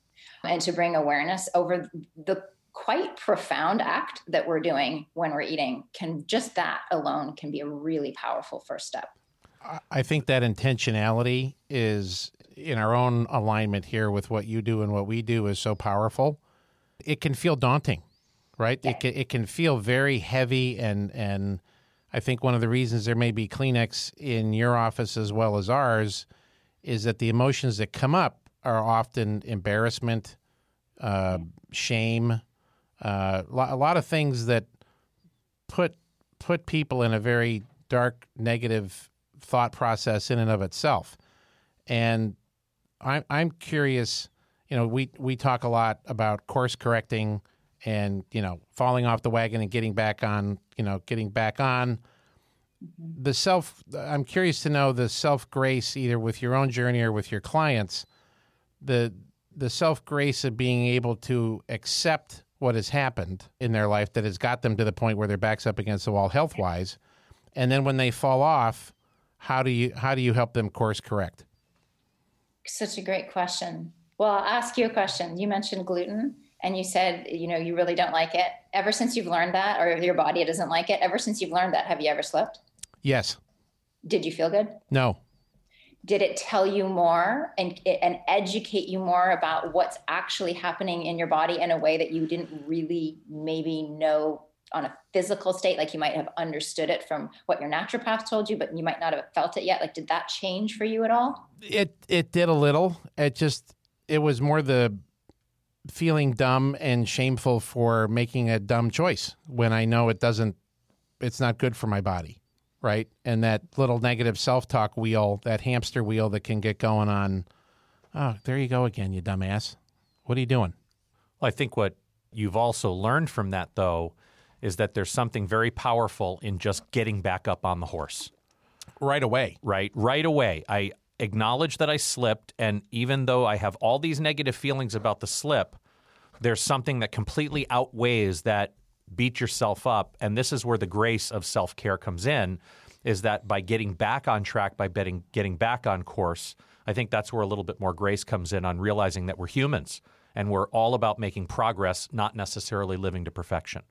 and to bring awareness over the quite profound act that we're doing when we're eating can just that alone can be a really powerful first step. I think that intentionality is in our own alignment here with what you do and what we do is so powerful it can feel daunting, right? It can, it can feel very heavy and and I think one of the reasons there may be Kleenex in your office as well as ours is that the emotions that come up are often embarrassment, uh, shame, uh, a lot of things that put put people in a very dark, negative thought process in and of itself. And I'm I'm curious you know, we we talk a lot about course correcting and you know falling off the wagon and getting back on. You know, getting back on. The self. I'm curious to know the self grace, either with your own journey or with your clients. The the self grace of being able to accept what has happened in their life that has got them to the point where their backs up against the wall health wise, and then when they fall off, how do you how do you help them course correct? Such a great question. Well, I'll ask you a question. You mentioned gluten and you said, you know, you really don't like it. Ever since you've learned that, or your body doesn't like it, ever since you've learned that, have you ever slipped? Yes. Did you feel good? No. Did it tell you more and, and educate you more about what's actually happening in your body in a way that you didn't really maybe know on a physical state? Like you might have understood it from what your naturopath told you, but you might not have felt it yet. Like, did that change for you at all? It it did a little. It just it was more the feeling dumb and shameful for making a dumb choice when I know it doesn't, it's not good for my body. Right. And that little negative self talk wheel, that hamster wheel that can get going on. Oh, there you go again, you dumbass. What are you doing? Well, I think what you've also learned from that, though, is that there's something very powerful in just getting back up on the horse. Right away. Right. Right away. I, acknowledge that I slipped. And even though I have all these negative feelings about the slip, there's something that completely outweighs that beat yourself up. And this is where the grace of self care comes in is that by getting back on track, by betting, getting back on course, I think that's where a little bit more grace comes in on realizing that we're humans and we're all about making progress, not necessarily living to perfection.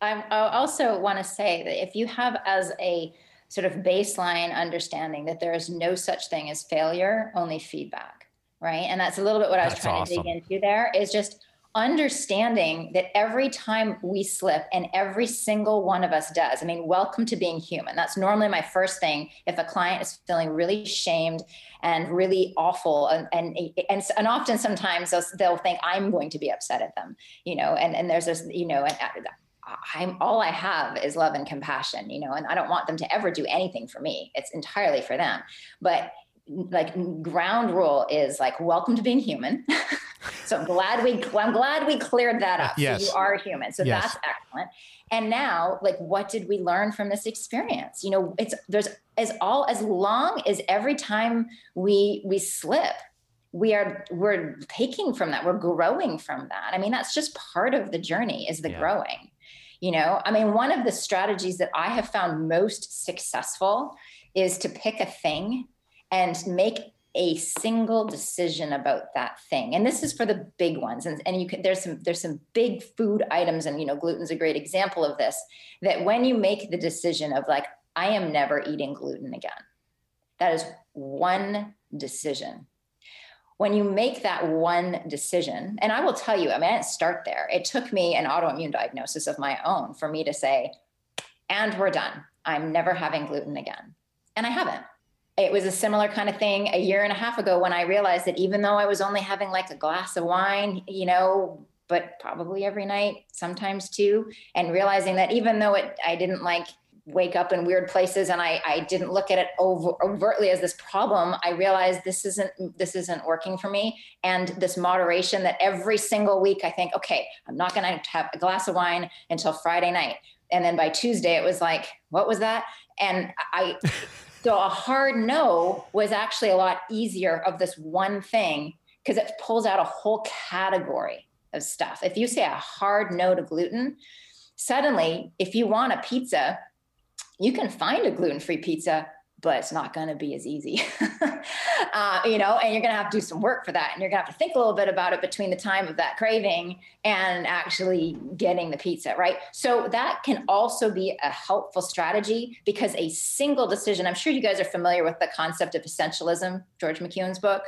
I also want to say that if you have as a sort of baseline understanding that there is no such thing as failure, only feedback, right? And that's a little bit what I was trying awesome. to dig into there is just understanding that every time we slip and every single one of us does i mean welcome to being human that's normally my first thing if a client is feeling really shamed and really awful and and and, and often sometimes they'll, they'll think i'm going to be upset at them you know and and there's this you know and uh, I'm all I have is love and compassion, you know, and I don't want them to ever do anything for me. It's entirely for them. But like ground rule is like welcome to being human. [LAUGHS] so I'm glad we I'm glad we cleared that up. Yes. So you are human. So yes. that's excellent. And now, like, what did we learn from this experience? You know, it's there's as all as long as every time we we slip, we are we're taking from that we're growing from that i mean that's just part of the journey is the yeah. growing you know, I mean, one of the strategies that I have found most successful is to pick a thing and make a single decision about that thing. And this is for the big ones. And, and you can there's some there's some big food items and you know gluten's a great example of this that when you make the decision of like i am never eating gluten again that is one decision when you make that one decision, and I will tell you, I mean, I didn't start there. It took me an autoimmune diagnosis of my own for me to say, and we're done. I'm never having gluten again. And I haven't. It was a similar kind of thing a year and a half ago when I realized that even though I was only having like a glass of wine, you know, but probably every night, sometimes two, and realizing that even though it, I didn't like wake up in weird places and I, I didn't look at it over, overtly as this problem i realized this isn't this isn't working for me. And this moderation that every single week i think okay i'm not going to have a glass of wine until friday night. And then by tuesday it was like what was that? And i so a hard no was actually a lot easier of this one thing because it pulls out a whole category of stuff. If you say a hard no to gluten suddenly if you want a pizza you can find a gluten-free pizza but it's not going to be as easy [LAUGHS] uh, you know and you're going to have to do some work for that and you're going to have to think a little bit about it between the time of that craving and actually getting the pizza right so that can also be a helpful strategy because a single decision i'm sure you guys are familiar with the concept of essentialism george McKeown's book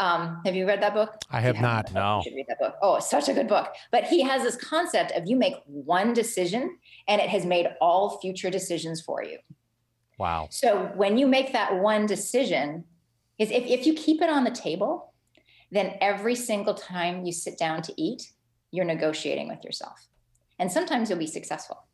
um, have you read that book? I have not. No. You should read that book. Oh, it's such a good book. But he has this concept of you make one decision and it has made all future decisions for you. Wow. So when you make that one decision, is if, if you keep it on the table, then every single time you sit down to eat, you're negotiating with yourself. And sometimes you'll be successful.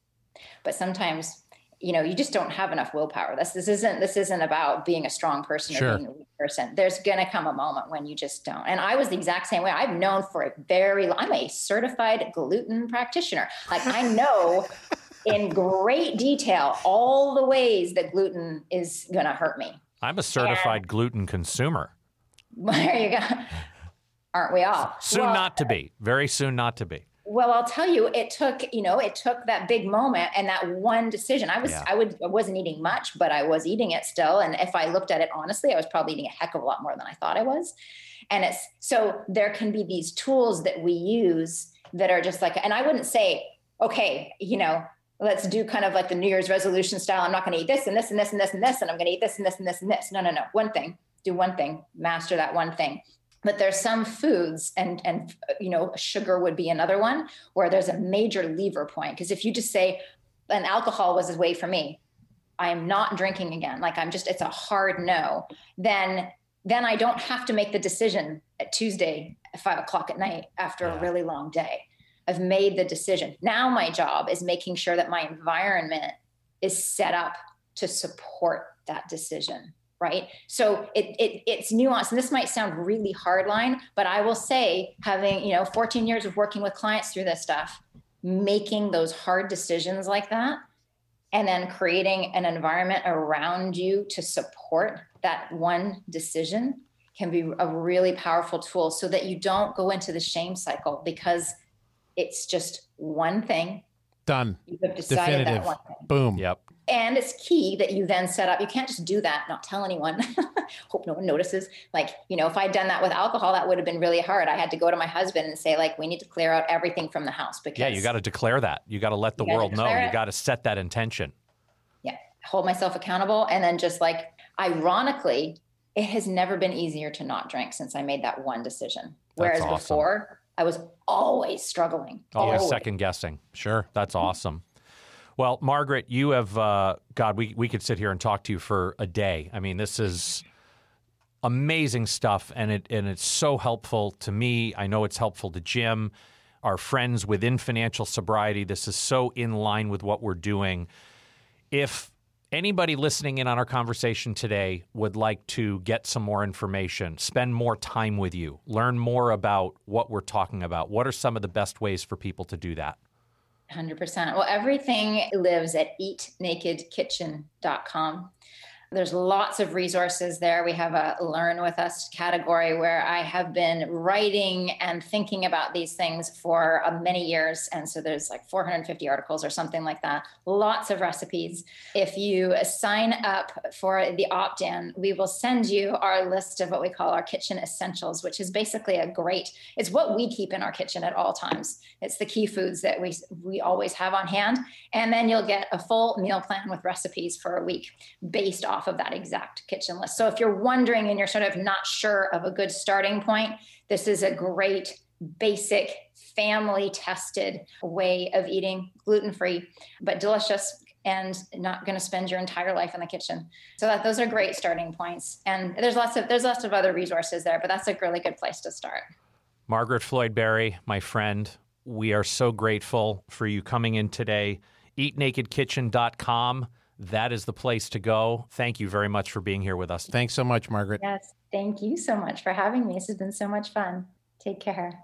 But sometimes you know you just don't have enough willpower this this isn't this isn't about being a strong person Sure. or being a weak person there's going to come a moment when you just don't and i was the exact same way i've known for a very long i'm a certified gluten practitioner like i know [LAUGHS] in great detail all the ways that gluten is going to hurt me I'm a certified gluten consumer. [LAUGHS] there you go aren't we all Soon Well, not to be. Very soon not to be. Well, I'll tell you, it took, you know, it took that big moment and that one decision. I was, Yeah. I would, I wasn't eating much, but I was eating it still. And if I looked at it honestly, I was probably eating a heck of a lot more than I thought I was. And it's so there can be these tools that we use that are just like, and I wouldn't say, okay, you know, let's do kind of like the New Year's resolution style. I'm not going to eat this and this and this and this and this, and I'm going to eat this and this and this and this. No, no, no. One thing, do one thing, master that one thing but there's some foods and and you know sugar would be another one where there's a major lever point because if you just say and alcohol was a way for me i am not drinking again like i'm just it's a hard no then then i don't have to make the decision at tuesday at five o'clock at night after Yeah. a really long day i've made the decision. Now my job is making sure that my environment is set up to support that decision right? So it, it it's nuanced and this might sound really hardline but i will say having you know 14 years of working with clients through this stuff making those hard decisions like that and then creating an environment around you to support that one decision can be a really powerful tool so that you don't go into the shame cycle because it's just one thing Done. you have decided Definitive. that one thing Boom. Yep. and it's key that you then set up you can't just do that not tell anyone [LAUGHS] hope no one notices like you know if i'd done that with alcohol that would have been really hard i had to go to my husband and say like we need to clear out everything from the house because Yeah, you got to declare that. You got to let the world know. declare You got to set that intention. yeah hold myself accountable and then just like ironically it has never been easier to not drink since i made that one decision whereas awesome. before i was always struggling Always always. second guessing. Sure. That's awesome. Well, Margaret, you have uh, God. We we could sit here and talk to you for a day. I mean, this is amazing stuff, and it and it's so helpful to me. I know it's helpful to Jim, our friends within financial sobriety. This is so in line with what we're doing. If anybody listening in on our conversation today would like to get some more information, spend more time with you, learn more about what we're talking about, what are some of the best ways for people to do that? 100%. Well, everything lives at eatnakedkitchen.com. There's lots of resources there. We have a Learn with Us category where I have been writing and thinking about these things for uh, many years. And so there's like 450 articles or something like that. Lots of recipes. If you sign up for the opt in, we will send you our list of what we call our kitchen essentials, which is basically a great, it's what we keep in our kitchen at all times. It's the key foods that we, we always have on hand. And then you'll get a full meal plan with recipes for a week based off of that exact kitchen list. So if you're wondering and you're sort of not sure of a good starting point, this is a great basic family tested way of eating gluten free but delicious and not going to spend your entire life in the kitchen so that those are great starting points and there's lots of there's lots of other resources there but that's a really good place to start Margaret Floyd Barry, my friend, we are so grateful for you coming in today. eatnakedkitchen.com. That is the place to go. Thank you very much for being here with us. Thanks so much, Margaret. Yes, thank you so much for having me. This has been so much fun. Take care.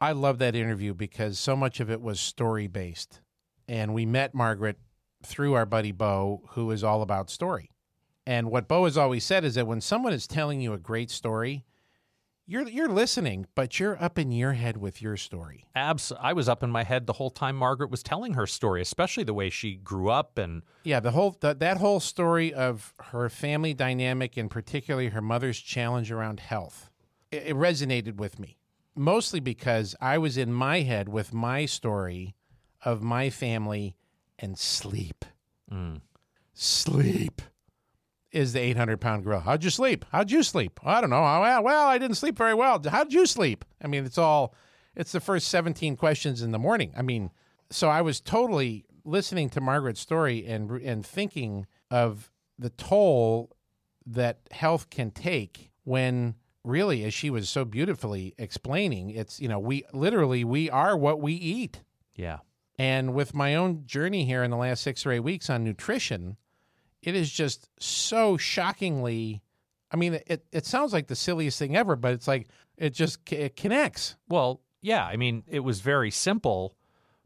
I love that interview because so much of it was story based. And we met Margaret through our buddy Bo, who is all about story. And what Bo has always said is that when someone is telling you a great story, you're you're listening, but you're up in your head with your story. Abs- I was up in my head the whole time Margaret was telling her story, especially the way she grew up and Yeah, the whole the, that whole story of her family dynamic and particularly her mother's challenge around health. It, it resonated with me. Mostly because I was in my head with my story of my family and sleep. Mm. Sleep is the 800 pound gorilla. How'd you sleep? How'd you sleep? I don't know. Well, well, I didn't sleep very well. How'd you sleep? I mean, it's all, it's the first 17 questions in the morning. I mean, so I was totally listening to Margaret's story and, and thinking of the toll that health can take when really, as she was so beautifully explaining, it's, you know, we literally, we are what we eat. yeah. And with my own journey here in the last six or eight weeks on nutrition, it is just so shockingly. I mean, it, it sounds like the silliest thing ever, but it's like it just it connects. Well, yeah, I mean, it was very simple,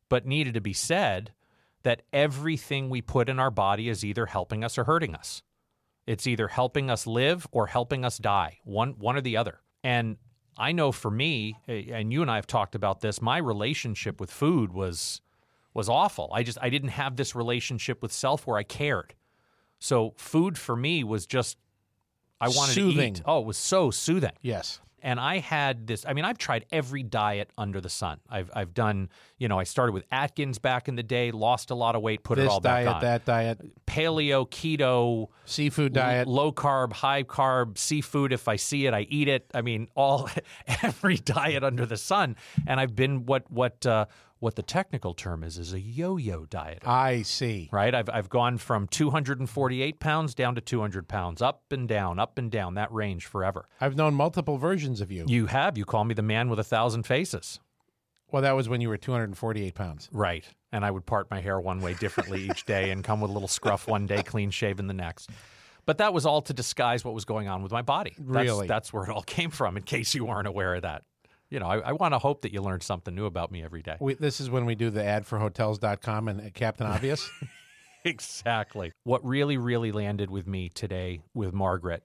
but needed to be said that everything we put in our body is either helping us or hurting us. It's either helping us live or helping us die, one one or the other. And I know for me, eh, and you and I have talked about this, my relationship with food was was awful. I just I didn't have this relationship with self where I cared. So food for me was just I wanted Soothing. to eat. Oh, it was so soothing Yes. and I had this. I mean, I've tried every diet under the sun. I've I've done. You know, I started with Atkins back in the day, lost a lot of weight, put it This all back diet, on. that diet, Paleo, keto, seafood diet. low carb, high carb, seafood. If I see it, I eat it. I mean, all [LAUGHS] every diet under the sun. And I've been what what uh, what the technical term is is a yo-yo diet I see. right? I've, I've gone from 248 pounds down to 200 pounds, up and down, up and down, that range forever. I've known multiple versions of you. You have. You call me the man with a thousand faces. Well, that was when you were 248 pounds. Right. And I would part my hair one way differently each day and come with a little scruff one day, clean shaven the next. But that was all to disguise what was going on with my body. That's, Really? That's where it all came from, in case you weren't aware of that. You know, I, I want to hope that you learn something new about me every day. We, this is when we do the ad for hotels.com and uh, Captain Obvious. [LAUGHS] [LAUGHS] exactly. What really, really landed with me today with Margaret,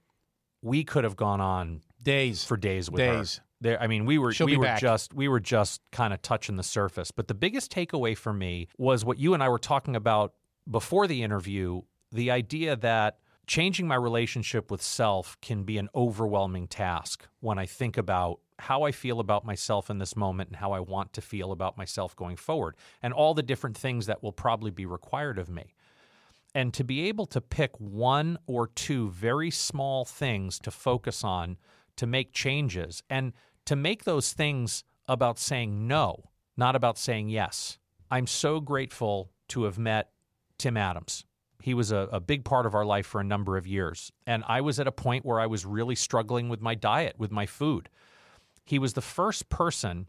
we could have gone on Days. for days with her. Days. There, I mean, we were She'll we were back. just we were just kind of touching the surface. But the biggest takeaway for me was what you and I were talking about before the interview: the idea that changing my relationship with self can be an overwhelming task when I think about how I feel about myself in this moment and how I want to feel about myself going forward, and all the different things that will probably be required of me and to be able to pick one or two very small things to focus on to make changes and to make those things about saying no, not about saying yes. I'm so grateful to have met Tim Adams. He was a, a big part of our life for a number of years. And I was at a point where I was really struggling with my diet, with my food. He was the first person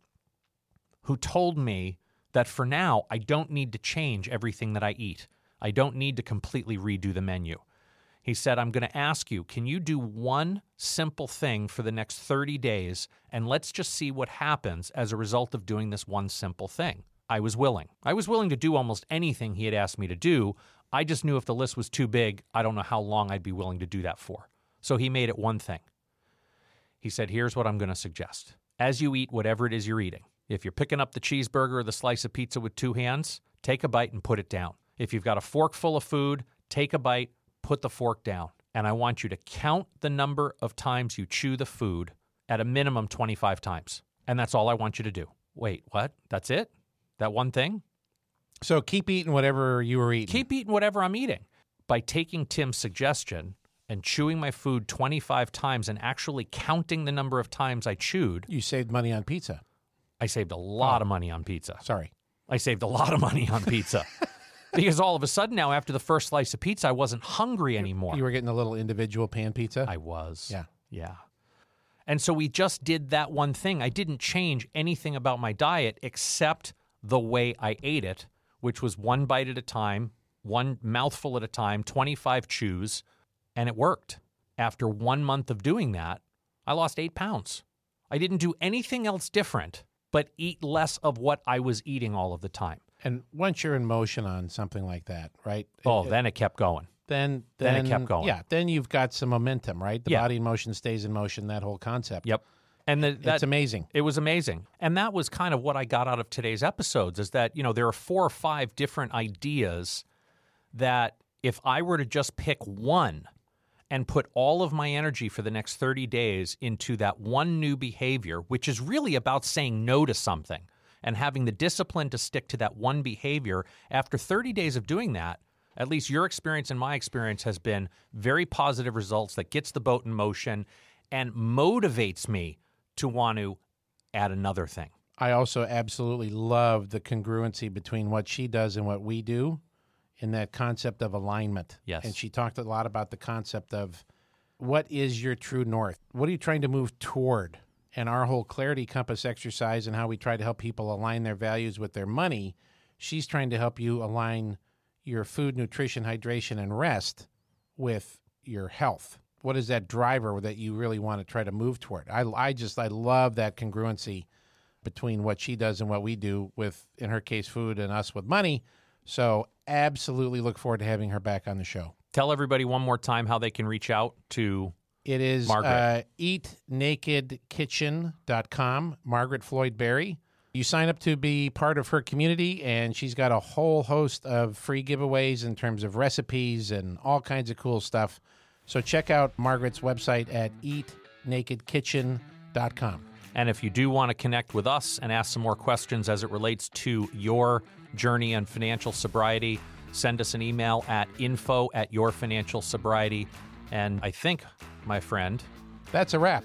who told me that for now, I don't need to change everything that I eat. I don't need to completely redo the menu. He said, I'm going to ask you, can you do one simple thing for the next 30 days and let's just see what happens as a result of doing this one simple thing? I was willing. I was willing to do almost anything he had asked me to do. I just knew if the list was too big, I don't know how long I'd be willing to do that for. So he made it one thing. He said, Here's what I'm going to suggest. As you eat whatever it is you're eating, if you're picking up the cheeseburger or the slice of pizza with two hands, take a bite and put it down. If you've got a fork full of food, take a bite, put the fork down. And I want you to count the number of times you chew the food at a minimum 25 times. And that's all I want you to do. Wait, what? That's it? That one thing? So keep eating whatever you were eating. Keep eating whatever I'm eating. By taking Tim's suggestion and chewing my food 25 times and actually counting the number of times I chewed, you saved money on pizza. I saved a lot oh. of money on pizza. Sorry. I saved a lot of money on pizza. [LAUGHS] because all of a sudden now, after the first slice of pizza, I wasn't hungry anymore. You were getting a little individual pan pizza. I was. Yeah. Yeah. And so we just did that one thing. I didn't change anything about my diet except the way I ate it, which was one bite at a time, one mouthful at a time, 25 chews, and it worked. After one month of doing that, I lost eight pounds. I didn't do anything else different but eat less of what I was eating all of the time. And once you're in motion on something like that, right? Oh, then it kept going. then then then it kept going. Yeah, then you've got some momentum, right? The Yeah. body in motion stays in motion. That whole concept. Yep. And the, that, it's amazing. It was amazing. And that was kind of what I got out of today's episodes is that, you know, there are four or five different ideas that if I were to just pick one and put all of my energy for the next 30 days into that one new behavior, which is really about saying no to something and having the discipline to stick to that one behavior, after 30 days of doing that, at least your experience and my experience has been very positive results that gets the boat in motion and motivates me to want to add another thing. I also absolutely love the congruency between what she does and what we do in that concept of alignment. Yes. And she talked a lot about the concept of what is your true north? What are you trying to move toward? And our whole clarity compass exercise and how we try to help people align their values with their money, she's trying to help you align your food, nutrition, hydration, and rest with your health. What is that driver that you really want to try to move toward? I, I just, I love that congruency between what she does and what we do with, in her case, food and us with money. So, absolutely look forward to having her back on the show. Tell everybody one more time how they can reach out to It is Margaret. uh, eatnakedkitchen.com, Margaret Floyd Barry. You sign up to be part of her community, and she's got a whole host of free giveaways in terms of recipes and all kinds of cool stuff. So check out Margaret's website at eatnakedkitchen.com. And if you do want to connect with us and ask some more questions as it relates to your journey on financial sobriety, send us an email at info at your financial sobriety. And I think, my friend, That's a wrap.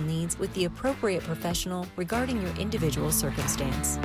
needs with the appropriate professional regarding your individual circumstance.